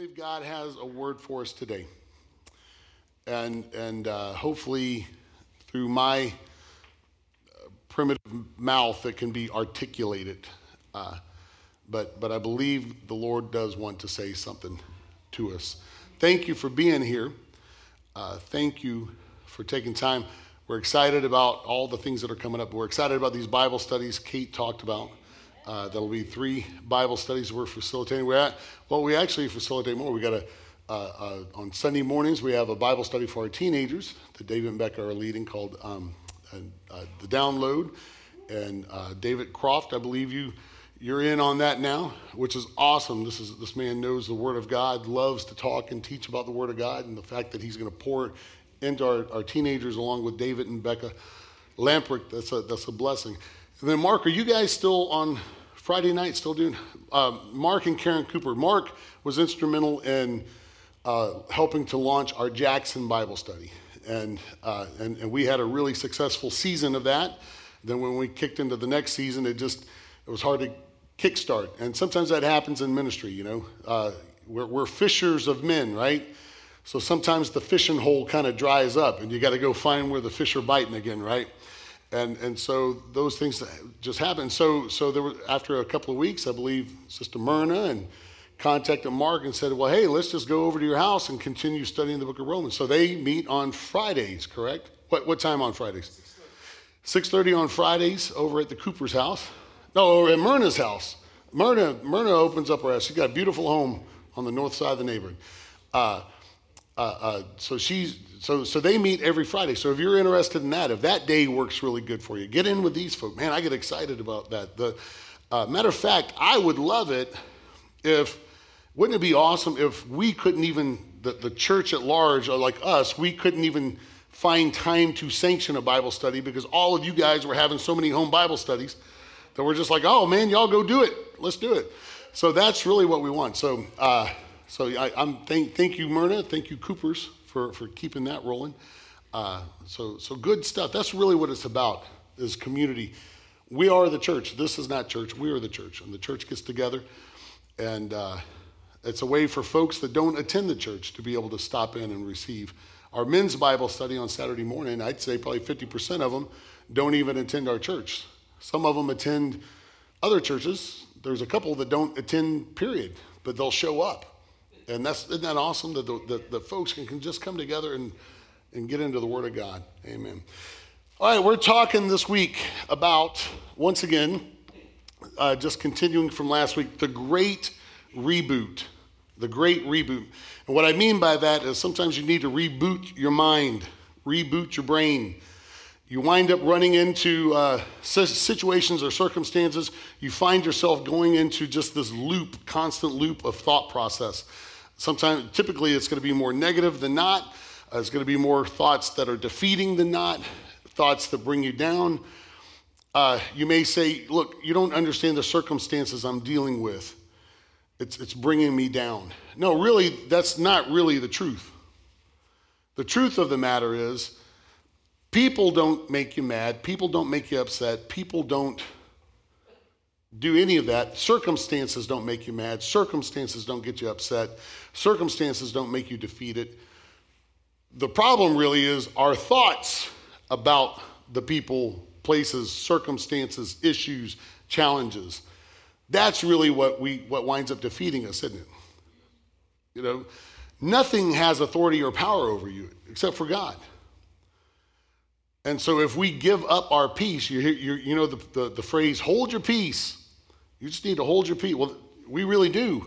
believe God has a word for us today. And, and uh, hopefully, through my uh, primitive mouth, it can be articulated. Uh, but, but I believe the Lord does want to say something to us. Thank you for being here. Uh, thank you for taking time. We're excited about all the things that are coming up. We're excited about these Bible studies Kate talked about. Uh, there'll be three Bible studies we're facilitating. We're at, well, we actually facilitate more. We got a uh, uh, on Sunday mornings we have a Bible study for our teenagers that David and Becca are leading called um, uh, the Download, and uh, David Croft, I believe you you're in on that now, which is awesome. This is this man knows the Word of God, loves to talk and teach about the Word of God, and the fact that he's going to pour into our, our teenagers along with David and Becca Lamprick. That's a that's a blessing. And then Mark, are you guys still on Friday night? Still doing? Uh, Mark and Karen Cooper. Mark was instrumental in uh, helping to launch our Jackson Bible study, and, uh, and and we had a really successful season of that. Then when we kicked into the next season, it just it was hard to kickstart. And sometimes that happens in ministry, you know. Uh, we're, we're fishers of men, right? So sometimes the fishing hole kind of dries up and you got to go find where the fish are biting again, right? And, and so those things just happened. So, so there were, after a couple of weeks, I believe Sister Myrna and contacted Mark and said, well, hey, let's just go over to your house and continue studying the book of Romans. So they meet on Fridays, correct? What, what time on Fridays? 6.30 on Fridays over at the Cooper's house. No, at Myrna's house. Myrna, Myrna opens up her house. She's got a beautiful home on the north side of the neighborhood. Uh, uh, uh, so she's so so they meet every Friday. So if you're interested in that, if that day works really good for you, get in with these folks. Man, I get excited about that. The uh, matter of fact, I would love it if wouldn't it be awesome if we couldn't even the, the church at large, or like us, we couldn't even find time to sanction a Bible study because all of you guys were having so many home Bible studies that we're just like, oh man, y'all go do it. Let's do it. So that's really what we want. So, uh, so I, am thank, thank you, Myrna. Thank you, Coopers, for, for keeping that rolling. Uh, so, so good stuff. That's really what it's about is community. We are the church. This is not church. We are the church. And the church gets together. And uh, it's a way for folks that don't attend the church to be able to stop in and receive. Our men's Bible study on Saturday morning, I'd say probably 50% of them don't even attend our church. Some of them attend other churches. There's a couple that don't attend, period, but they'll show up. And that's, isn't that awesome that the, the, folks can, can just come together and, and get into the Word of God? Amen. All right, we're talking this week about, once again, uh, just continuing from last week, the great reboot. The great reboot. And what I mean by that is sometimes you need to reboot your mind, reboot your brain you wind up running into uh, situations or circumstances, you find yourself going into just this loop, constant loop of thought process. Sometimes, typically, it's going to be more negative than not. Uh, it's going to be more thoughts that are defeating than not, thoughts that bring you down. Uh, you may say, Look, you don't understand the circumstances I'm dealing with. It's, it's bringing me down. No, really, that's not really the truth. The truth of the matter is, People don't make you mad. People don't make you upset. People don't do any of that. Circumstances don't make you mad. Circumstances don't get you upset. Circumstances don't make you defeated. The problem really is our thoughts about the people, places, circumstances, issues, challenges. That's really what we what winds up defeating us, isn't it? You know, nothing has authority or power over you except for God. And so if we give up our peace, you, you, you know the, the, the phrase, hold your peace. You just need to hold your peace. Well, we really do.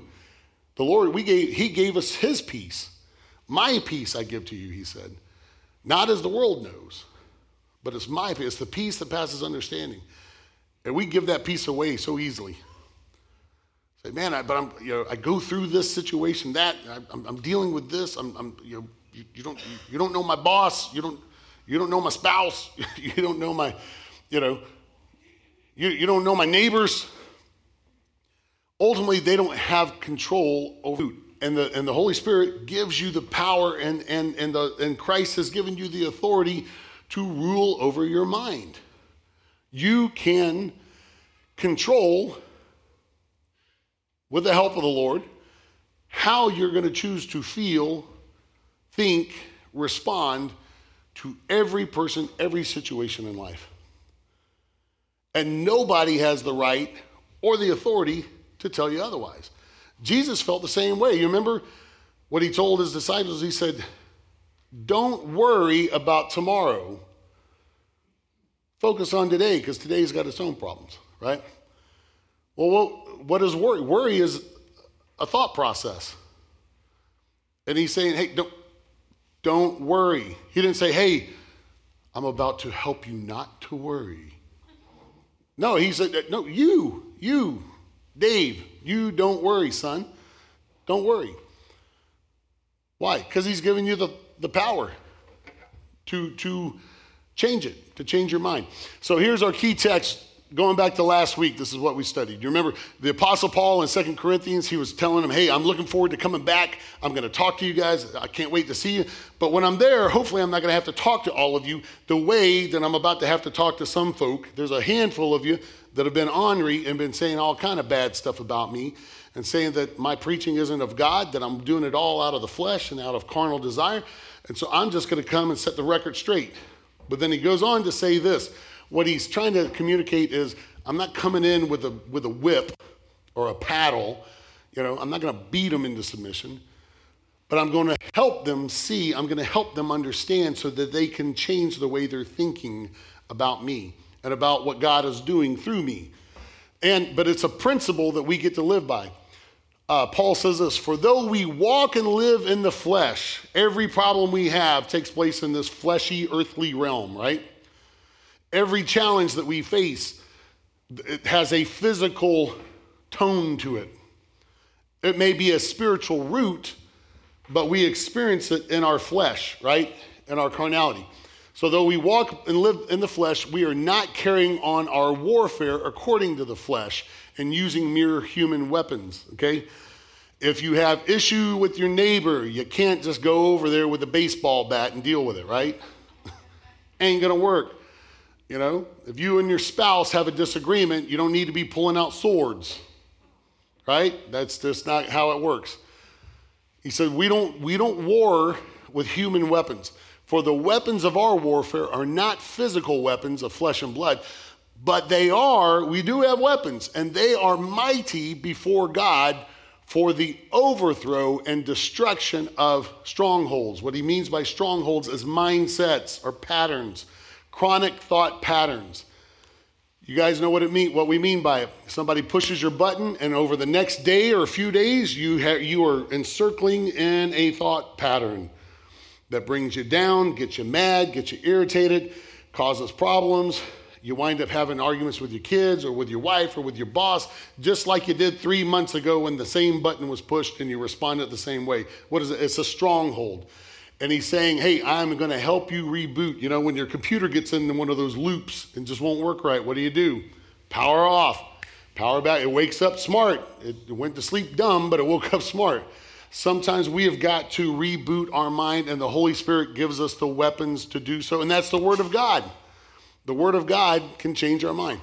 The Lord, we gave, He gave us His peace. My peace I give to you, He said. Not as the world knows, but it's my peace. It's the peace that passes understanding. And we give that peace away so easily. Say, man, I, but I'm, you know, I go through this situation, that, I'm, I'm dealing with this. I'm, I'm you, know, you, you, don't, you don't know my boss. You don't, you don't know my spouse. you don't know my, you know, you, you don't know my neighbors. Ultimately, they don't have control over you. And the, and the Holy Spirit gives you the power, and, and, and, the, and Christ has given you the authority to rule over your mind. You can control, with the help of the Lord, how you're going to choose to feel, think, respond to every person, every situation in life. And nobody has the right or the authority to tell you otherwise. Jesus felt the same way. You remember what he told his disciples? He said, Don't worry about tomorrow. Focus on today because today's got its own problems, right? Well, what is worry? Worry is a thought process. And he's saying, hey, don't, don't worry. He didn't say, hey, I'm about to help you not to worry. No, he said, no, you, you, Dave, you don't worry, son. Don't worry. Why? Because he's giving you the, the power to, to change it, to change your mind. So here's our key text going back to last week, this is what we studied. You remember the Apostle Paul in Second Corinthians, he was telling them, Hey, I'm looking forward to coming back. I'm going to talk to you guys. I can't wait to see you. But when I'm there, hopefully I'm not going to have to talk to all of you the way that I'm about to have to talk to some folk. There's a handful of you that have been ornery and been saying all kind of bad stuff about me and saying that my preaching isn't of God, that I'm doing it all out of the flesh and out of carnal desire. And so I'm just going to come and set the record straight. But then he goes on to say this what he's trying to communicate is I'm not coming in with a, with a whip or a paddle. You know, I'm not going to beat them into submission, but I'm going to help them see, I'm going to help them understand so that they can change the way they're thinking about me and about what God is doing through me. And, but it's a principle that we get to live by. Uh, Paul says this For though we walk and live in the flesh, every problem we have takes place in this fleshy, earthly realm, right? Every challenge that we face it has a physical tone to it. It may be a spiritual root, but we experience it in our flesh, right? In our carnality. So, though we walk and live in the flesh, we are not carrying on our warfare according to the flesh and using mere human weapons, okay? If you have issue with your neighbor, you can't just go over there with a baseball bat and deal with it, right? Ain't gonna work. You know, if you and your spouse have a disagreement, you don't need to be pulling out swords, right? That's just not how it works. He said, we don't, we don't war with human weapons. For the weapons of our warfare are not physical weapons of flesh and blood, but they are, we do have weapons, and they are mighty before God for the overthrow and destruction of strongholds. What he means by strongholds is mindsets or patterns chronic thought patterns. You guys know what it mean, what we mean by it. Somebody pushes your button, and over the next day or a few days, you ha- you are encircling in a thought pattern that brings you down, gets you mad, gets you irritated, causes problems. You wind up having arguments with your kids or with your wife or with your boss, just like you did three months ago when the same button was pushed and you responded the same way. What is it? It's a stronghold and he's saying, Hey, I'm going to help you reboot. You know, when your computer gets into one of those loops and just won't work right, what do you do? Power off, power back. It wakes up smart. It went to sleep dumb, but it woke up smart. Sometimes we have got to reboot our mind, and the Holy Spirit gives us the weapons to do so, and that's the Word of God. The Word of God can change our mind.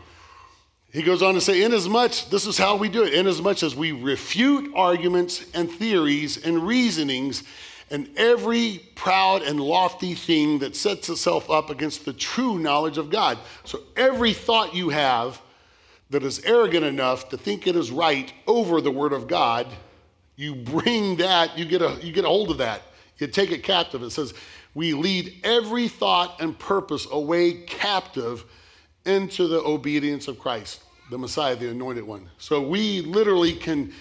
He goes on to say, inasmuch, this is how we do it, inasmuch as we refute arguments and theories and reasonings and every proud and lofty thing that sets itself up against the true knowledge of God. So every thought you have that is arrogant enough to think it is right over the word of God, you bring that, you get a you get a hold of that. You take it captive. It says, "We lead every thought and purpose away captive into the obedience of Christ, the Messiah, the anointed one." So we literally can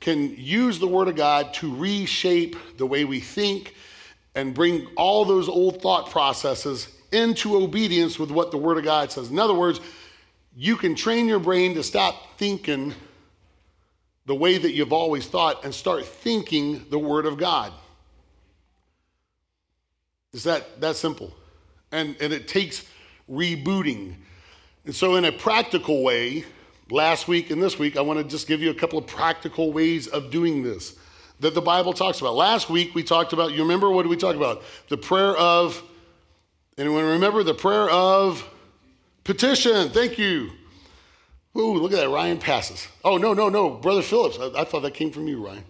can use the Word of God to reshape the way we think and bring all those old thought processes into obedience with what the Word of God says. In other words, you can train your brain to stop thinking the way that you've always thought and start thinking the Word of God. Is that that simple? And, and it takes rebooting. And so, in a practical way, last week and this week, I want to just give you a couple of practical ways of doing this that the Bible talks about. Last week, we talked about, you remember what did we talk about? The prayer of, anyone remember the prayer of petition? Thank you. Ooh, look at that. Ryan passes. Oh, no, no, no. Brother Phillips. I, I thought that came from you, Ryan.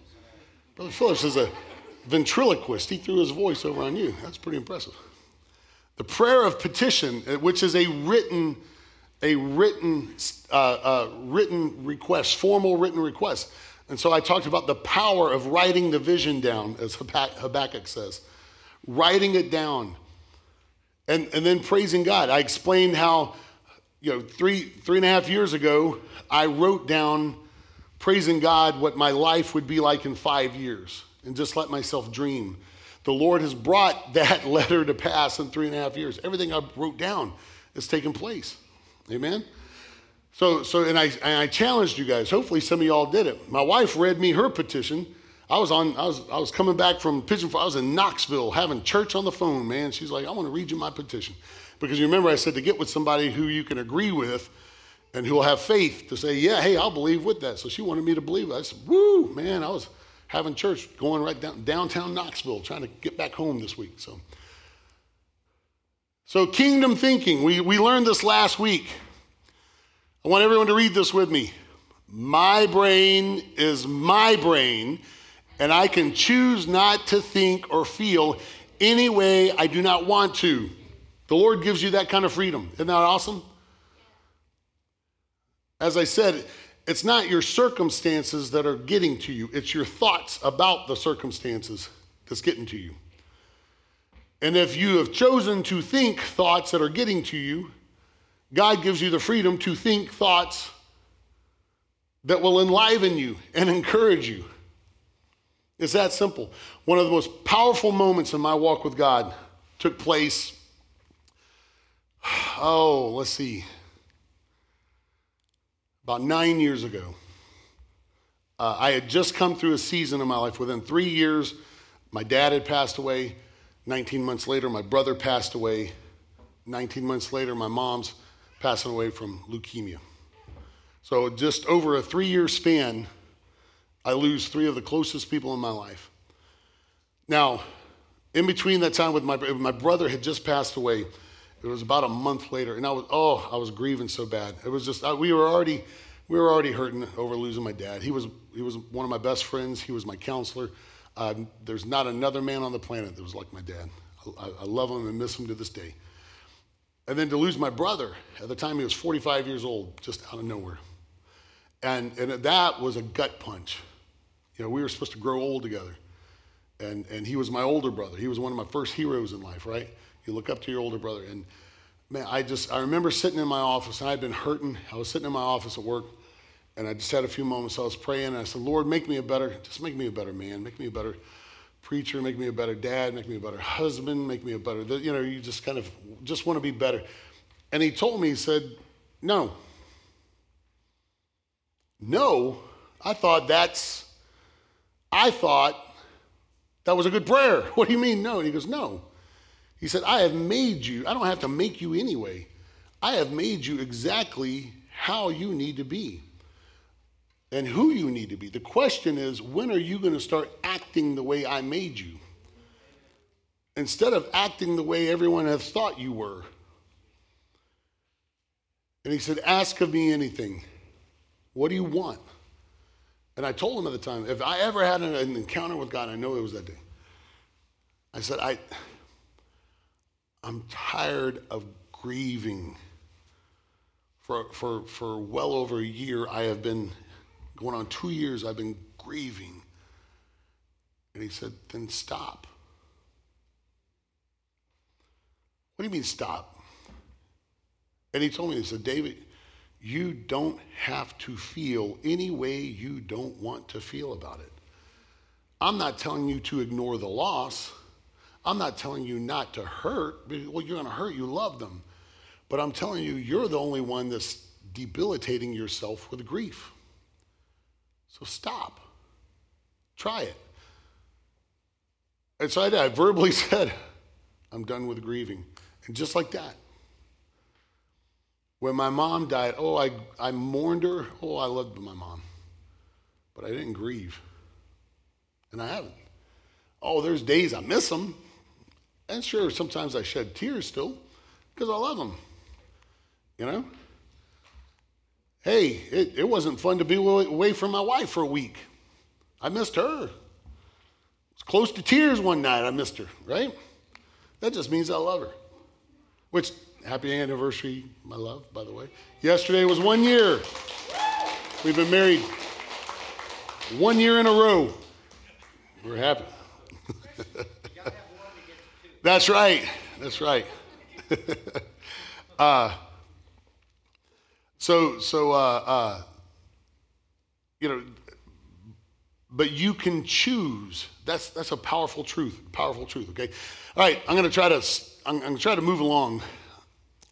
Brother Phillips is a ventriloquist. He threw his voice over on you. That's pretty impressive. The prayer of petition, uh, which is a written, a written, uh, uh, written request, formal written request. And so I talked about the power of writing the vision down, as Habakkuk says, writing it down, and and then praising God. I explained how, you know, three three and a half years ago, I wrote down praising God what my life would be like in five years, and just let myself dream the Lord has brought that letter to pass in three and a half years. Everything I wrote down has taken place. Amen? So, so and, I, and I challenged you guys. Hopefully, some of y'all did it. My wife read me her petition. I was on. I was. I was coming back from Pigeon. I was in Knoxville having church on the phone. Man, she's like, "I want to read you my petition," because you remember I said to get with somebody who you can agree with, and who will have faith to say, "Yeah, hey, I'll believe with that." So she wanted me to believe. I said, "Woo, man!" I was having church going right down downtown Knoxville, trying to get back home this week. So, so kingdom thinking. We we learned this last week. I want everyone to read this with me. My brain is my brain, and I can choose not to think or feel any way I do not want to. The Lord gives you that kind of freedom. Isn't that awesome? As I said, it's not your circumstances that are getting to you, it's your thoughts about the circumstances that's getting to you. And if you have chosen to think thoughts that are getting to you, God gives you the freedom to think thoughts that will enliven you and encourage you. It's that simple. One of the most powerful moments in my walk with God took place, oh, let's see, about nine years ago. Uh, I had just come through a season of my life. Within three years, my dad had passed away. 19 months later, my brother passed away. 19 months later, my mom's passing away from leukemia. So, just over a three year span, I lose three of the closest people in my life. Now, in between that time with my, my brother had just passed away, it was about a month later, and I was oh, I was grieving so bad. It was just uh, we were already we were already hurting over losing my dad. He was he was one of my best friends. He was my counselor. There's not another man on the planet that was like my dad. I, I love him and miss him to this day. And then to lose my brother at the time he was 45 years old, just out of nowhere, and and that was a gut punch. You know, we were supposed to grow old together, and and he was my older brother. He was one of my first heroes in life, right? You look up to your older brother. And man, I just, I remember sitting in my office and I'd been hurting. I was sitting in my office at work and I just had a few moments. I was praying and I said, Lord, make me a better, just make me a better man, make me a better preacher, make me a better dad, make me a better husband, make me a better, you know, you just kind of just want to be better. And he told me, he said, no. No. I thought that's, I thought that was a good prayer. What do you mean, no? And he goes, no. He said, I have made you, I don't have to make you anyway. I have made you exactly how you need to be and who you need to be. The question is, when are you going to start acting the way I made you? Instead of acting the way everyone has thought you were. And he said, Ask of me anything. What do you want? And I told him at the time, if I ever had an encounter with God, I know it was that day. I said, I, I'm tired of grieving. For, for, for well over a year, I have been, going on two years, I've been grieving. And he said, then stop. What do you mean stop? And he told me, he said, David, you don't have to feel any way you don't want to feel about it. I'm not telling you to ignore the loss. I'm not telling you not to hurt. Well, you're going to hurt. You love them. But I'm telling you, you're the only one that's debilitating yourself with grief. So stop. Try it. And so I, did. I verbally said, I'm done with grieving. And just like that. When my mom died, oh, I, I mourned her. Oh, I loved my mom. But I didn't grieve. And I haven't. Oh, there's days I miss them. And sure, sometimes I shed tears still because I love them. You know? Hey, it, it wasn't fun to be away from my wife for a week. I missed her. It was close to tears one night. I missed her, right? That just means I love her. Which, happy anniversary, my love, by the way. Yesterday was one year. We've been married one year in a row. We're happy. That's right. That's right. uh, so, so, uh, uh, you know, but you can choose. That's that's a powerful truth. Powerful truth. Okay. All right. I'm to try to. I'm, I'm to try to move along.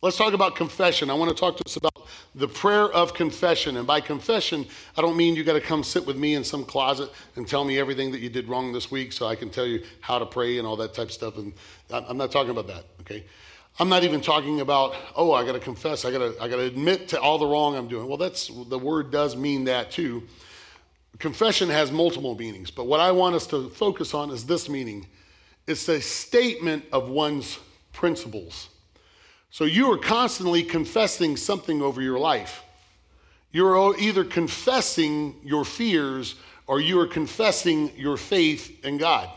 Let's talk about confession. I want to talk to us about the prayer of confession. And by confession, I don't mean you got to come sit with me in some closet and tell me everything that you did wrong this week so I can tell you how to pray and all that type of stuff. And I'm not talking about that, okay? I'm not even talking about, oh, I got to confess, I got to I got to admit to all the wrong I'm doing. Well, that's the word does mean that too. Confession has multiple meanings, but what I want us to focus on is this meaning. It's a statement of one's principles. So you are constantly confessing something over your life. You're either confessing your fears or you are confessing your faith in God.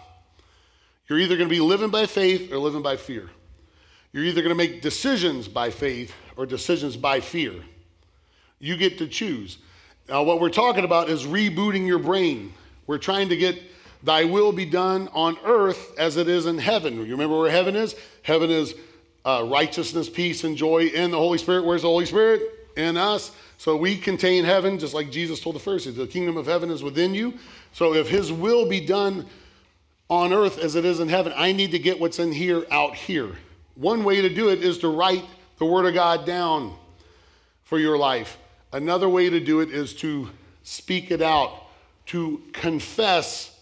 You're either going to be living by faith or living by fear. You're either going to make decisions by faith or decisions by fear. You get to choose. Now, what we're talking about is rebooting your brain. We're trying to get thy will be done on earth as it is in heaven. You remember where heaven is? Heaven is uh, righteousness, peace, and joy in the Holy Spirit. Where's the Holy Spirit? In us. So we contain heaven, just like Jesus told the Pharisees. The kingdom of heaven is within you. So if his will be done on earth as it is in heaven, I need to get what's in here out here. One way to do it is to write the Word of God down for your life. Another way to do it is to speak it out, to confess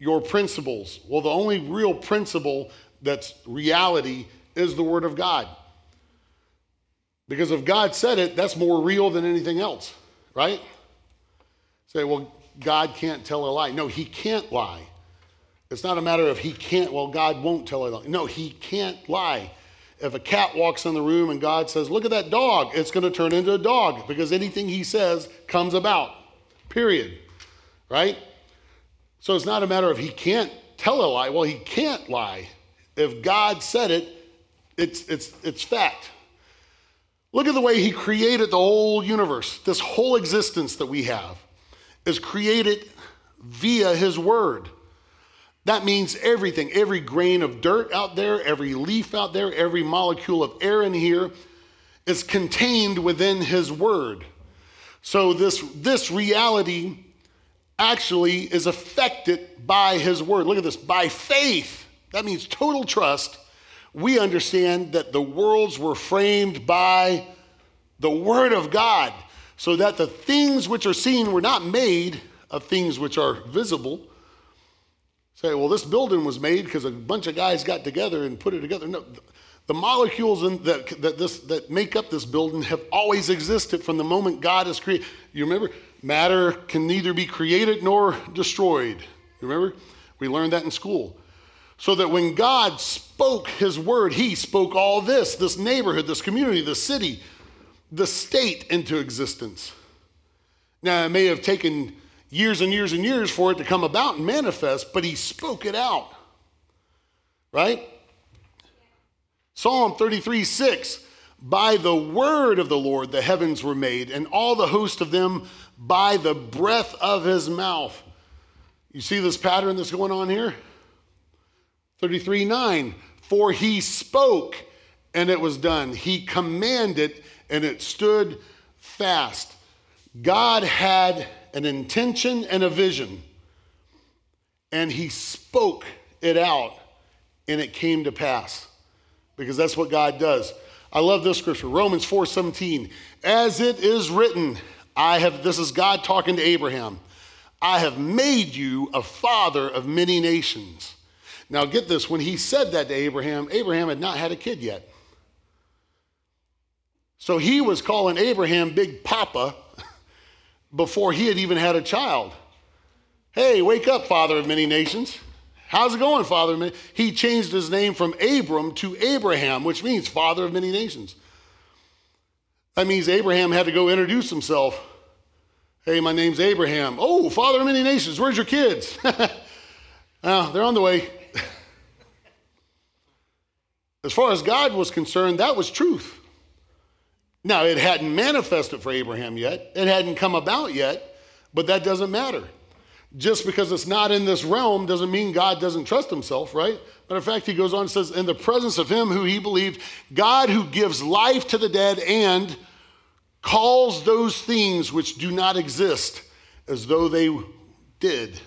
your principles. Well, the only real principle that's reality is the Word of God. Because if God said it, that's more real than anything else, right? Say, well, God can't tell a lie. No, He can't lie. It's not a matter of He can't, well, God won't tell a lie. No, He can't lie. If a cat walks in the room and God says, look at that dog, it's going to turn into a dog because anything He says comes about, period, right? So it's not a matter of He can't tell a lie. Well, He can't lie. If God said it, it's, it's, it's fact. Look at the way he created the whole universe. This whole existence that we have is created via his word. That means everything, every grain of dirt out there, every leaf out there, every molecule of air in here is contained within his word. So this, this reality actually is affected by his word. Look at this by faith. That means total trust we understand that the worlds were framed by the Word of God, so that the things which are seen were not made of things which are visible. Say, well, this building was made because a bunch of guys got together and put it together. No, the molecules in, that, that, this, that make up this building have always existed from the moment God has created. You remember? Matter can neither be created nor destroyed. You remember? We learned that in school. So that when God spoke his word, he spoke all this, this neighborhood, this community, the city, the state into existence. Now, it may have taken years and years and years for it to come about and manifest, but he spoke it out. Right? Psalm 33 6 By the word of the Lord the heavens were made, and all the host of them by the breath of his mouth. You see this pattern that's going on here? 33 9. For he spoke and it was done. He commanded and it stood fast. God had an intention and a vision, and he spoke it out and it came to pass because that's what God does. I love this scripture, Romans 4:17. As it is written, I have this is God talking to Abraham. I have made you a father of many nations. Now, get this when he said that to Abraham, Abraham had not had a kid yet. So he was calling Abraham Big Papa before he had even had a child. Hey, wake up, father of many nations. How's it going, father of many? He changed his name from Abram to Abraham, which means father of many nations. That means Abraham had to go introduce himself. Hey, my name's Abraham. Oh, father of many nations. Where's your kids? Uh, they're on the way. as far as God was concerned, that was truth. Now, it hadn't manifested for Abraham yet, it hadn't come about yet, but that doesn't matter. Just because it's not in this realm doesn't mean God doesn't trust himself, right? Matter of fact, he goes on and says, In the presence of him who he believed, God who gives life to the dead and calls those things which do not exist as though they did.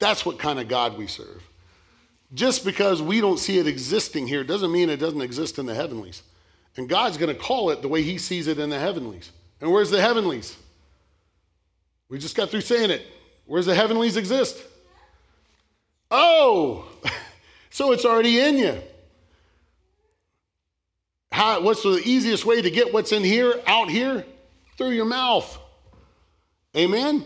That's what kind of God we serve. Just because we don't see it existing here doesn't mean it doesn't exist in the heavenlies. And God's going to call it the way He sees it in the heavenlies. And where's the heavenlies? We just got through saying it. Where's the heavenlies exist? Oh, so it's already in you. How, what's the easiest way to get what's in here out here? Through your mouth. Amen? amen.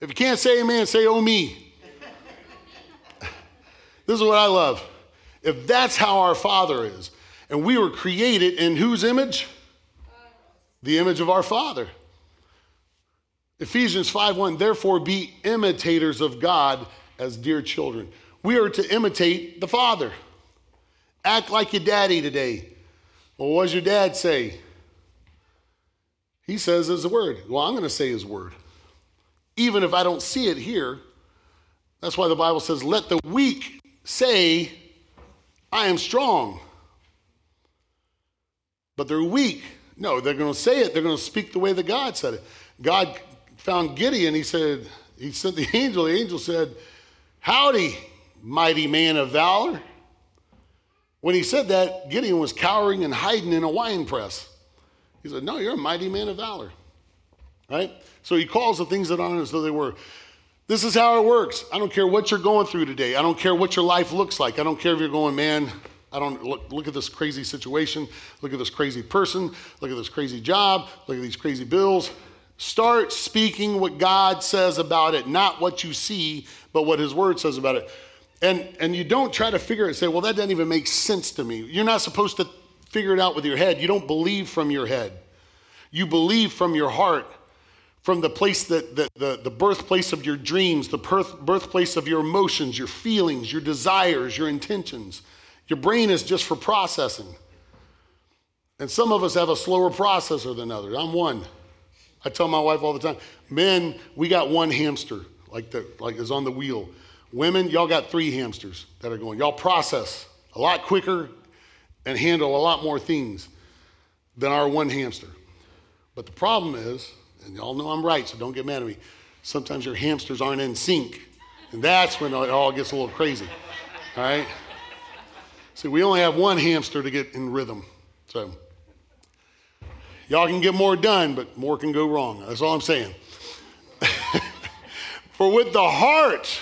If you can't say amen, say oh me. this is what I love. If that's how our Father is, and we were created in whose image? The image of our Father. Ephesians 5:1 Therefore be imitators of God as dear children. We are to imitate the Father. Act like your daddy today. Well, what does your dad say? He says his word. Well, I'm going to say his word. Even if I don't see it here, that's why the Bible says, let the weak say, I am strong. But they're weak. No, they're going to say it. They're going to speak the way that God said it. God found Gideon. He said, He sent the angel. The angel said, Howdy, mighty man of valor. When he said that, Gideon was cowering and hiding in a wine press. He said, No, you're a mighty man of valor. Right? So he calls the things that aren't as though they were. This is how it works. I don't care what you're going through today. I don't care what your life looks like. I don't care if you're going, man, I don't look, look at this crazy situation. Look at this crazy person. Look at this crazy job. Look at these crazy bills. Start speaking what God says about it, not what you see, but what His Word says about it. And, and you don't try to figure it and say, well, that doesn't even make sense to me. You're not supposed to figure it out with your head. You don't believe from your head, you believe from your heart from the place that the, the, the birthplace of your dreams, the birth, birthplace of your emotions, your feelings, your desires, your intentions. Your brain is just for processing. And some of us have a slower processor than others. I'm one. I tell my wife all the time, men, we got one hamster, like the like is on the wheel. Women, y'all got three hamsters that are going. Y'all process a lot quicker and handle a lot more things than our one hamster. But the problem is, and y'all know I'm right, so don't get mad at me. Sometimes your hamsters aren't in sync, and that's when it all gets a little crazy. All right? See, we only have one hamster to get in rhythm. So, y'all can get more done, but more can go wrong. That's all I'm saying. For with the heart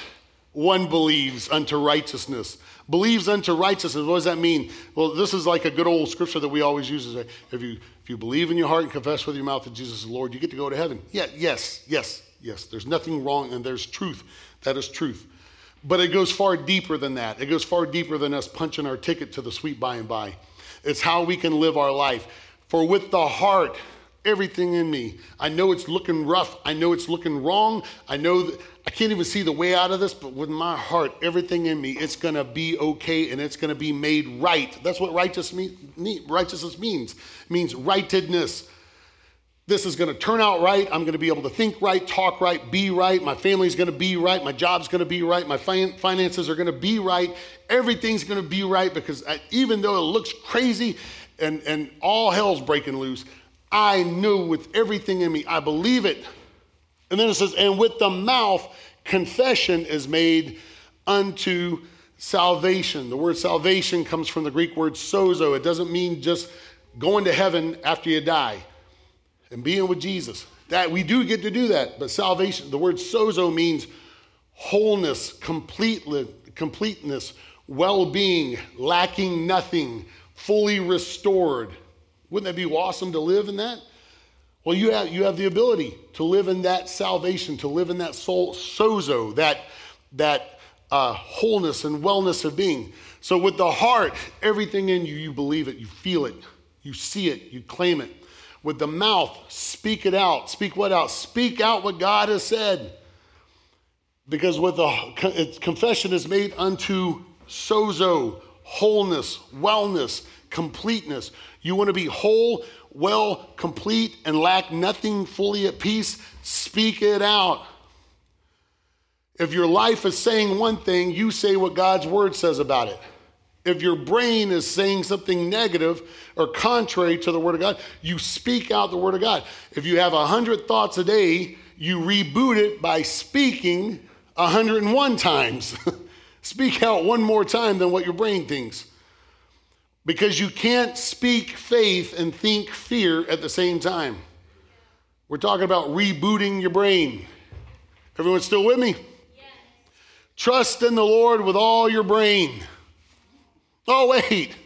one believes unto righteousness. Believes unto righteousness. What does that mean? Well, this is like a good old scripture that we always use. If you if you believe in your heart and confess with your mouth that Jesus is Lord, you get to go to heaven. Yeah, yes, yes, yes. There's nothing wrong, and there's truth. That is truth. But it goes far deeper than that. It goes far deeper than us punching our ticket to the sweet by and by. It's how we can live our life. For with the heart, everything in me. I know it's looking rough. I know it's looking wrong. I know that I can't even see the way out of this, but with my heart, everything in me, it's going to be okay and it's going to be made right. That's what righteous righteousness means. It means rightedness. This is going to turn out right. I'm going to be able to think right, talk right, be right. My family's going to be right. My job's going to be right. My finances are going to be right. Everything's going to be right because I, even though it looks crazy and, and all hell's breaking loose, I knew with everything in me, I believe it. And then it says, and with the mouth, confession is made unto salvation. The word salvation comes from the Greek word sozo. It doesn't mean just going to heaven after you die and being with Jesus. That we do get to do that, but salvation, the word sozo means wholeness, completeness, well-being, lacking nothing, fully restored. Wouldn't that be awesome to live in that? Well, you have, you have the ability to live in that salvation, to live in that soul, sozo, that, that uh, wholeness and wellness of being. So, with the heart, everything in you, you believe it, you feel it, you see it, you claim it. With the mouth, speak it out. Speak what out? Speak out what God has said. Because with the confession is made unto sozo, wholeness, wellness, completeness. You want to be whole, well, complete, and lack nothing, fully at peace. Speak it out. If your life is saying one thing, you say what God's word says about it. If your brain is saying something negative or contrary to the word of God, you speak out the word of God. If you have a hundred thoughts a day, you reboot it by speaking 101 times. speak out one more time than what your brain thinks. Because you can't speak faith and think fear at the same time. We're talking about rebooting your brain. Everyone still with me? Yes. Trust in the Lord with all your brain. Oh, wait.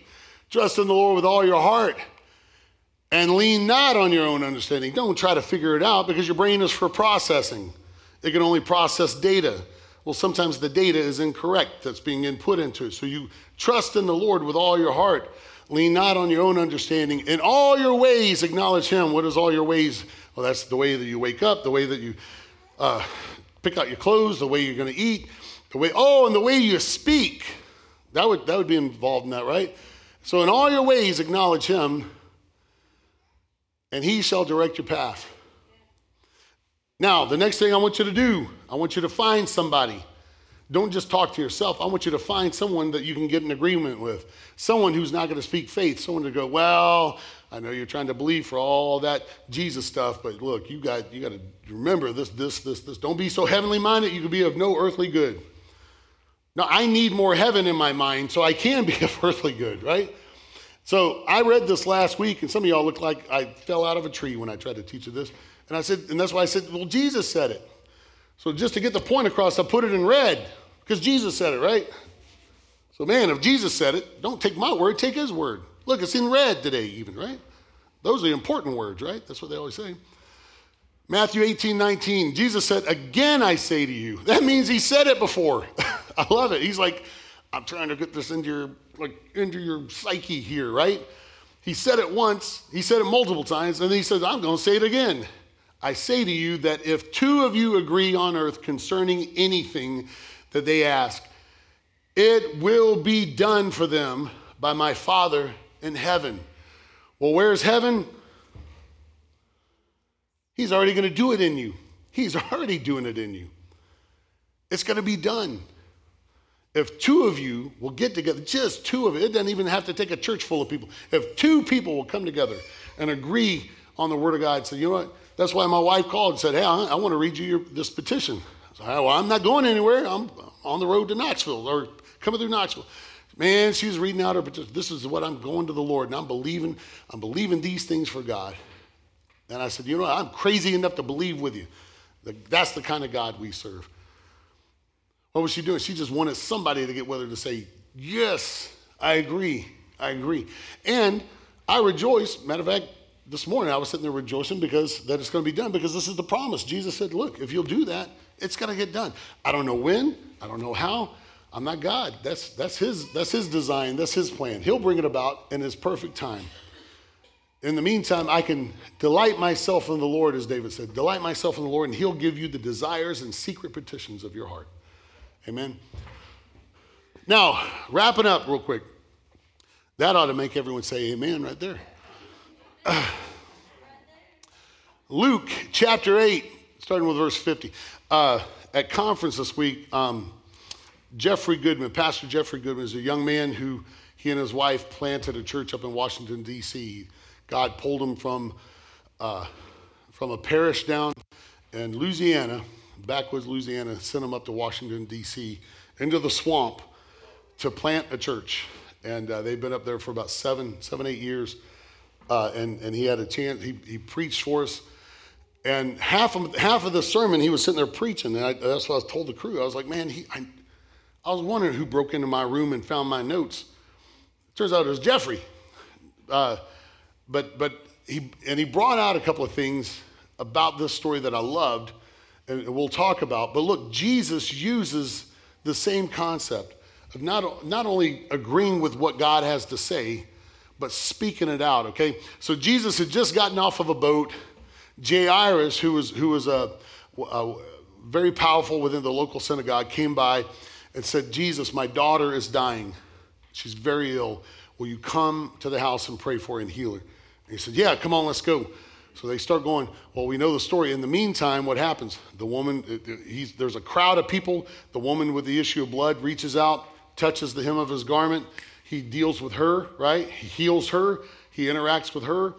Trust in the Lord with all your heart and lean not on your own understanding. Don't try to figure it out because your brain is for processing. It can only process data. Well, sometimes the data is incorrect that's being input into it. So you trust in the Lord with all your heart. Lean not on your own understanding. In all your ways, acknowledge Him. What is all your ways? Well, that's the way that you wake up, the way that you uh, pick out your clothes, the way you're going to eat, the way, oh, and the way you speak. That would, that would be involved in that, right? So, in all your ways, acknowledge Him, and He shall direct your path. Now, the next thing I want you to do, I want you to find somebody. Don't just talk to yourself. I want you to find someone that you can get an agreement with. Someone who's not going to speak faith. Someone to go, well, I know you're trying to believe for all that Jesus stuff, but look, you got you got to remember this, this, this, this. Don't be so heavenly minded. You can be of no earthly good. Now, I need more heaven in my mind so I can be of earthly good, right? So I read this last week, and some of y'all look like I fell out of a tree when I tried to teach you this. And I said, and that's why I said, well, Jesus said it. So just to get the point across, I put it in red because Jesus said it, right? So, man, if Jesus said it, don't take my word, take his word. Look, it's in red today, even, right? Those are the important words, right? That's what they always say. Matthew 18, 19, Jesus said, Again I say to you. That means he said it before. I love it. He's like, I'm trying to get this into your like into your psyche here, right? He said it once, he said it multiple times, and then he says, I'm gonna say it again. I say to you that if two of you agree on earth concerning anything that they ask, it will be done for them by my Father in heaven. Well, where's heaven? He's already going to do it in you. He's already doing it in you. It's going to be done. If two of you will get together, just two of it, it doesn't even have to take a church full of people. If two people will come together and agree on the Word of God, say, you know what? That's why my wife called and said, Hey, I, I want to read you your, this petition. I said, Well, I'm not going anywhere. I'm on the road to Knoxville or coming through Knoxville. Man, she was reading out her petition. This is what I'm going to the Lord, and I'm believing, I'm believing these things for God. And I said, You know? I'm crazy enough to believe with you. That's the kind of God we serve. What was she doing? She just wanted somebody to get with her to say, Yes, I agree. I agree. And I rejoice. Matter of fact, this morning I was sitting there rejoicing because that it's going to be done because this is the promise. Jesus said, Look, if you'll do that, it's going to get done. I don't know when, I don't know how. I'm not God. That's, that's, his, that's his design, that's his plan. He'll bring it about in his perfect time. In the meantime, I can delight myself in the Lord, as David said. Delight myself in the Lord, and he'll give you the desires and secret petitions of your heart. Amen. Now, wrapping up real quick. That ought to make everyone say amen right there. Luke chapter 8, starting with verse 50. Uh, at conference this week, um, Jeffrey Goodman, Pastor Jeffrey Goodman, is a young man who he and his wife planted a church up in Washington, D.C. God pulled him from, uh, from a parish down in Louisiana, backwoods Louisiana, sent him up to Washington, D.C., into the swamp to plant a church. And uh, they've been up there for about seven, seven, eight years. Uh, and, and he had a chance, he, he preached for us. And half of, half of the sermon, he was sitting there preaching. And I, that's what I told the crew. I was like, man, he, I, I was wondering who broke into my room and found my notes. Turns out it was Jeffrey. Uh, but, but he, and he brought out a couple of things about this story that I loved and we'll talk about. But look, Jesus uses the same concept of not, not only agreeing with what God has to say, but speaking it out, okay? So Jesus had just gotten off of a boat. Jairus, who was, who was uh, a, a uh, very powerful within the local synagogue, came by and said, Jesus, my daughter is dying. She's very ill. Will you come to the house and pray for her and heal her? And he said, Yeah, come on, let's go. So they start going, Well, we know the story. In the meantime, what happens? The woman, uh, there's a crowd of people. The woman with the issue of blood reaches out, touches the hem of his garment. He deals with her, right? He heals her, he interacts with her.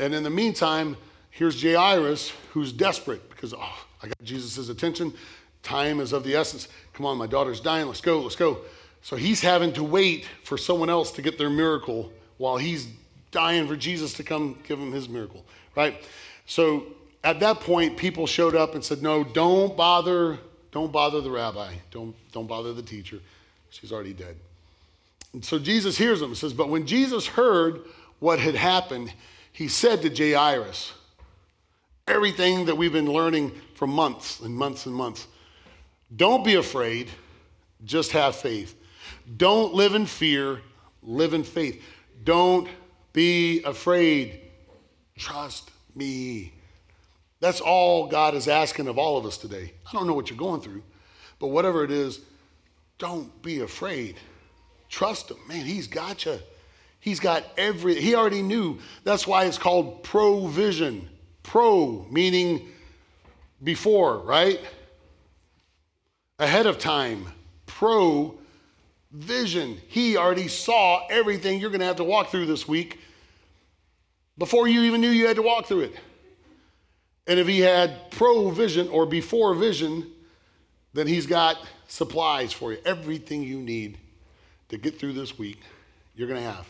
And in the meantime, here's Jairus, who's desperate because, oh, I got Jesus' attention. Time is of the essence. Come on, my daughter's dying. Let's go, let's go. So he's having to wait for someone else to get their miracle while he's dying for Jesus to come give him his miracle, right? So at that point, people showed up and said, No, don't bother, don't bother the rabbi. Don't, don't bother the teacher. She's already dead. So Jesus hears them and says, But when Jesus heard what had happened, he said to Jairus, everything that we've been learning for months and months and months. Don't be afraid, just have faith. Don't live in fear, live in faith. Don't be afraid, trust me. That's all God is asking of all of us today. I don't know what you're going through, but whatever it is, don't be afraid. Trust Him. Man, He's got you. He's got every, He already knew. That's why it's called provision. Pro, meaning before, right? Ahead of time. Pro vision. He already saw everything you're going to have to walk through this week before you even knew you had to walk through it. And if he had provision or before vision, then he's got supplies for you. Everything you need to get through this week, you're going to have.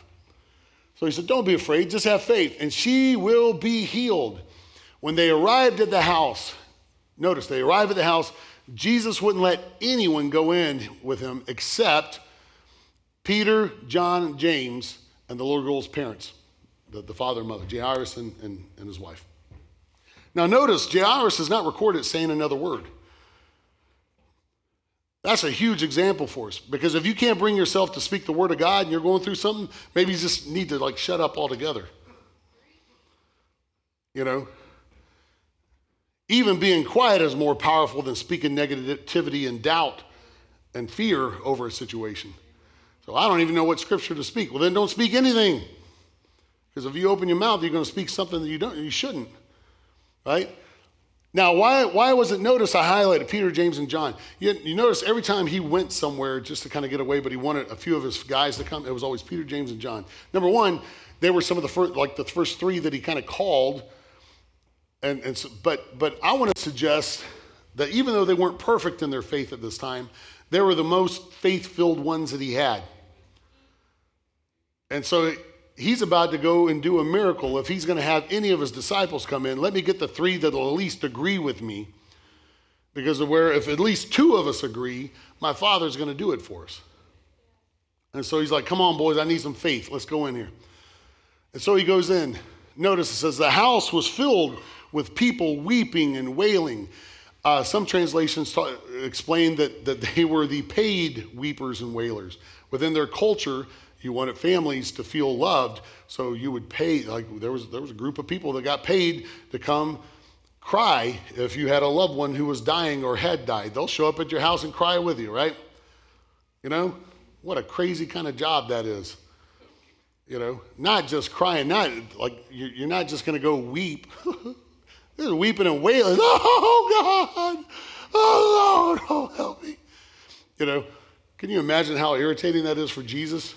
So he said, Don't be afraid, just have faith, and she will be healed. When they arrived at the house, notice they arrived at the house, Jesus wouldn't let anyone go in with him except Peter, John, James, and the little girl's parents, the, the father and mother, Jairus and, and, and his wife. Now, notice Jairus is not recorded saying another word. That's a huge example for us because if you can't bring yourself to speak the word of God and you're going through something, maybe you just need to like shut up altogether. You know, even being quiet is more powerful than speaking negativity and doubt and fear over a situation. So I don't even know what scripture to speak. Well, then don't speak anything. Because if you open your mouth, you're going to speak something that you don't you shouldn't. Right? Now, why, why was it noticed? I highlighted Peter, James, and John? You, you notice every time he went somewhere just to kind of get away, but he wanted a few of his guys to come, it was always Peter, James, and John. Number one, they were some of the first, like the first three that he kind of called and, and so, but, but I want to suggest that even though they weren't perfect in their faith at this time, they were the most faith filled ones that he had. And so he's about to go and do a miracle. If he's going to have any of his disciples come in, let me get the three that'll at least agree with me. Because of where, if at least two of us agree, my father's going to do it for us. And so he's like, Come on, boys, I need some faith. Let's go in here. And so he goes in. Notice it says, The house was filled with people weeping and wailing. Uh, some translations ta- explain that, that they were the paid weepers and wailers. Within their culture, you wanted families to feel loved, so you would pay. Like there was there was a group of people that got paid to come cry if you had a loved one who was dying or had died. They'll show up at your house and cry with you, right? You know, what a crazy kind of job that is. You know, not just crying, not like you're not just going to go weep. They're weeping and wailing. Oh, God. Oh, Lord. Oh, help me. You know, can you imagine how irritating that is for Jesus?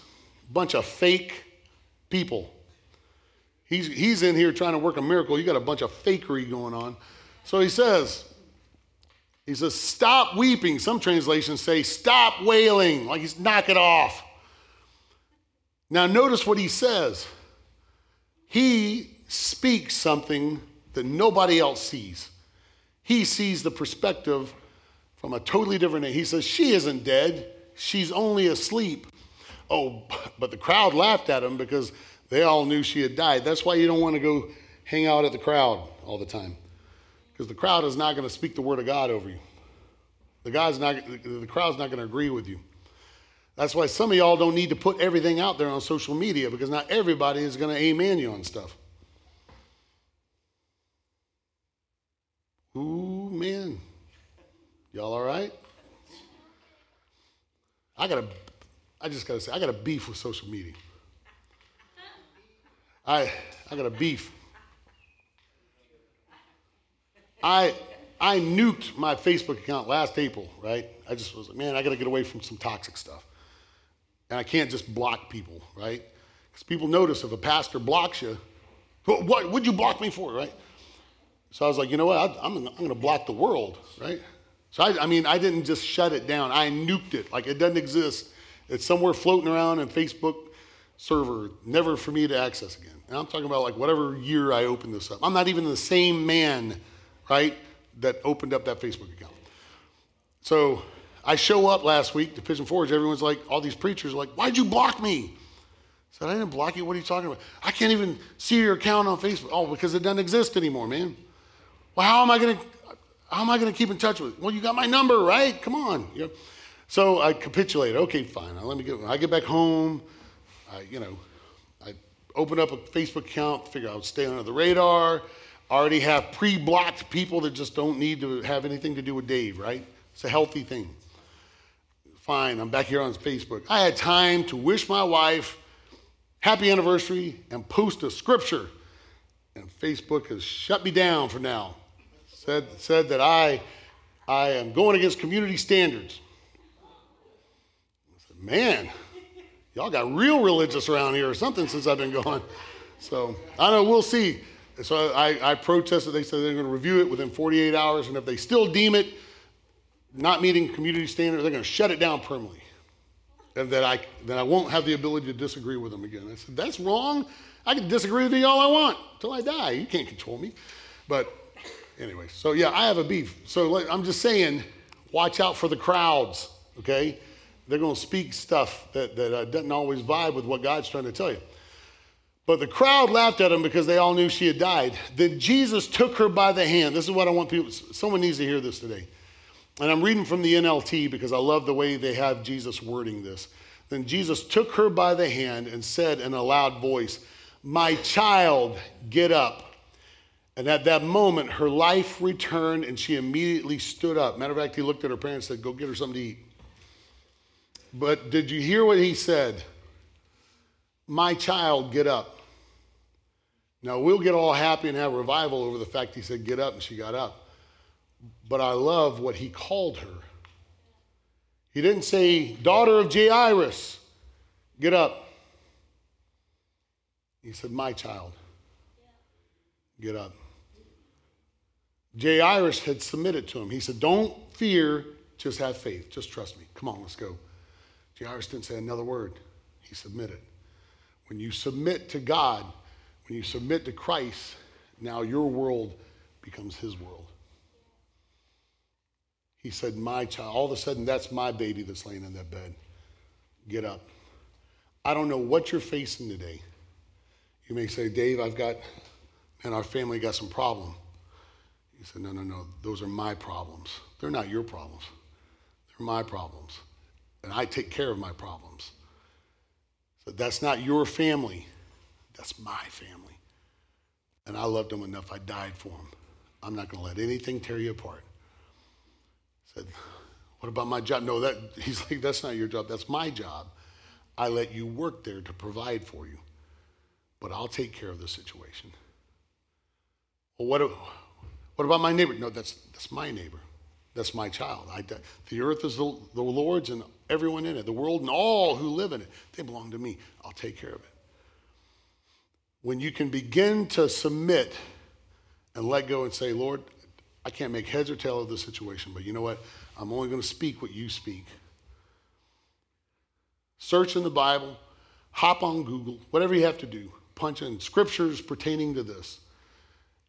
Bunch of fake people. He's, he's in here trying to work a miracle. You got a bunch of fakery going on. So he says, he says, stop weeping. Some translations say, stop wailing. Like he's knock it off. Now, notice what he says. He speaks something that nobody else sees. He sees the perspective from a totally different angle. He says, She isn't dead, she's only asleep. Oh, but the crowd laughed at him because they all knew she had died. That's why you don't want to go hang out at the crowd all the time. Because the crowd is not going to speak the word of God over you. The, God's not, the crowd's not going to agree with you. That's why some of y'all don't need to put everything out there on social media because not everybody is going to amen you on stuff. Ooh, man. Y'all all right? I got a, I just got to say, I got a beef with social media. I, I got a beef. I, I nuked my Facebook account last April, right? I just was like, man, I got to get away from some toxic stuff. And I can't just block people, right? Because people notice if a pastor blocks you, what would you block me for, right? So I was like, you know what? I, am I'm going to block the world, right? So I, I mean, I didn't just shut it down. I nuked it. Like it doesn't exist. It's somewhere floating around in Facebook server, never for me to access again. And I'm talking about like whatever year I opened this up. I'm not even the same man, right, that opened up that Facebook account. So I show up last week to Pigeon Forge. Everyone's like, all these preachers are like, why'd you block me? I said, I didn't block you. What are you talking about? I can't even see your account on Facebook. Oh, because it doesn't exist anymore, man. Well, how am I going to how am I going to keep in touch with? Well, you got my number, right? Come on. You know? So I capitulated. Okay, fine. Now let me get. I get back home. I, you know, I open up a Facebook account. Figure I'll stay under the radar. Already have pre-blocked people that just don't need to have anything to do with Dave. Right? It's a healthy thing. Fine. I'm back here on Facebook. I had time to wish my wife happy anniversary and post a scripture, and Facebook has shut me down for now said, said that I, I am going against community standards. Man, y'all got real religious around here or something since I've been gone. So I don't know, we'll see. So I, I protested. They said they're going to review it within 48 hours, and if they still deem it not meeting community standards, they're going to shut it down permanently. And that I, that I won't have the ability to disagree with them again. I said, that's wrong. I can disagree with you all I want until I die. You can't control me. But anyway, so yeah, I have a beef. So I'm just saying, watch out for the crowds, okay? They're going to speak stuff that, that uh, doesn't always vibe with what God's trying to tell you. But the crowd laughed at him because they all knew she had died. Then Jesus took her by the hand. This is what I want people, someone needs to hear this today. And I'm reading from the NLT because I love the way they have Jesus wording this. Then Jesus took her by the hand and said in a loud voice, My child, get up. And at that moment, her life returned and she immediately stood up. Matter of fact, he looked at her parents and said, Go get her something to eat. But did you hear what he said? My child, get up. Now, we'll get all happy and have revival over the fact he said, Get up, and she got up. But I love what he called her. He didn't say, Daughter of Jairus, get up. He said, My child, get up. Jairus had submitted to him. He said, Don't fear, just have faith. Just trust me. Come on, let's go. Jairus didn't say another word. He submitted. When you submit to God, when you submit to Christ, now your world becomes his world. He said, My child, all of a sudden, that's my baby that's laying in that bed. Get up. I don't know what you're facing today. You may say, Dave, I've got, and our family got some problem. He said, No, no, no, those are my problems. They're not your problems, they're my problems. And I take care of my problems. So that's not your family, that's my family. And I loved them enough, I died for them. I'm not going to let anything tear you apart. I said, What about my job? No, that he's like, That's not your job, that's my job. I let you work there to provide for you, but I'll take care of the situation. Well, what, what about my neighbor? No, that's, that's my neighbor. That's my child. I, the earth is the, the Lord's and everyone in it, the world and all who live in it, they belong to me. I'll take care of it. When you can begin to submit and let go and say, Lord, I can't make heads or tail of the situation, but you know what? I'm only going to speak what you speak. Search in the Bible, hop on Google, whatever you have to do, punch in scriptures pertaining to this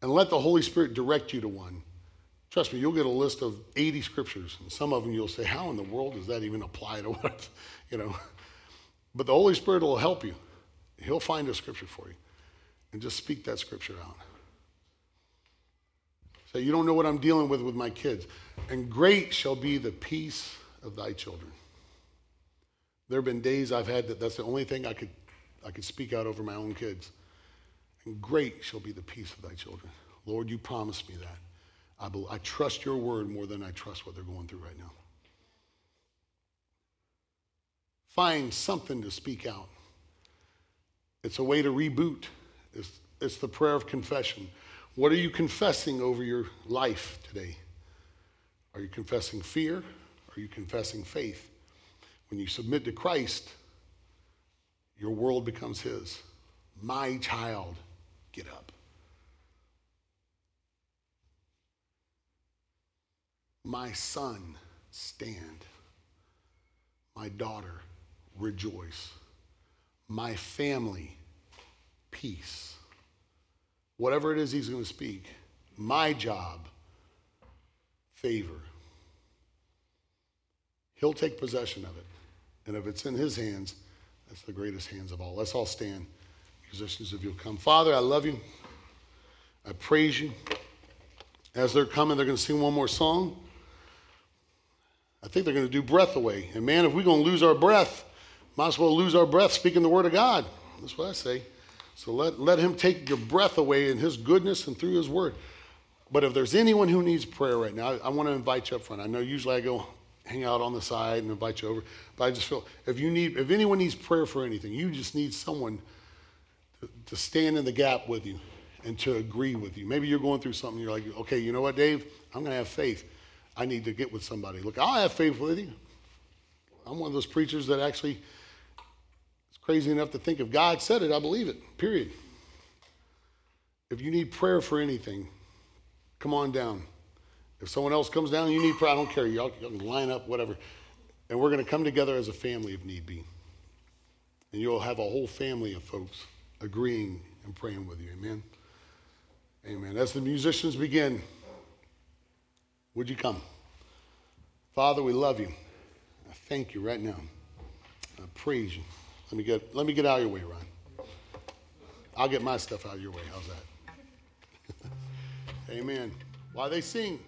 and let the Holy Spirit direct you to one. Trust me, you'll get a list of 80 scriptures, and some of them you'll say, How in the world does that even apply to what? You know. But the Holy Spirit will help you. He'll find a scripture for you. And just speak that scripture out. Say, You don't know what I'm dealing with with my kids. And great shall be the peace of thy children. There have been days I've had that that's the only thing I could, I could speak out over my own kids and great shall be the peace of thy children. Lord, you promised me that. I, bel I trust your word more than I trust what they're going through right now. Find something to speak out. It's a way to reboot. It's, it's the prayer of confession. What are you confessing over your life today? Are you confessing fear? Are you confessing faith? When you submit to Christ, your world becomes His. My child, get up. My son, stand. My daughter, rejoice. My family, peace. Whatever it is he's going to speak. My job, favor. He'll take possession of it. And if it's in his hands, that's the greatest hands of all. Let's all stand. Musicians, if you'll come. Father, I love you. I praise you. As they're coming, they're going to sing one more song. I think they're going to do breath away. And man, if we're going to lose our breath, might as well lose our breath speaking the word of God. That's what I say. So let, let him take your breath away in his goodness and through his word. But if there's anyone who needs prayer right now, I, I want to invite you up front. I know usually I go hang out on the side and invite you over, but I just feel if you need, if anyone needs prayer for anything, you just need someone to, to stand in the gap with you and to agree with you. Maybe you're going through something. You're like, okay, you know what, Dave? I'm going to have faith. I need to get with somebody. Look, I'll have faith with you. I'm one of those preachers that actually is crazy enough to think if God said it, I believe it, period. If you need prayer for anything, come on down. If someone else comes down, you need prayer, I don't care. Y'all, y'all can line up, whatever. And we're going to come together as a family if need be. And you'll have a whole family of folks agreeing and praying with you. Amen. Amen. As the musicians begin, would you come? Father, we love you. I thank you right now. I praise you. Let me get, let me get out of your way, Ron. I'll get my stuff out of your way. How's that? Amen. While they sing.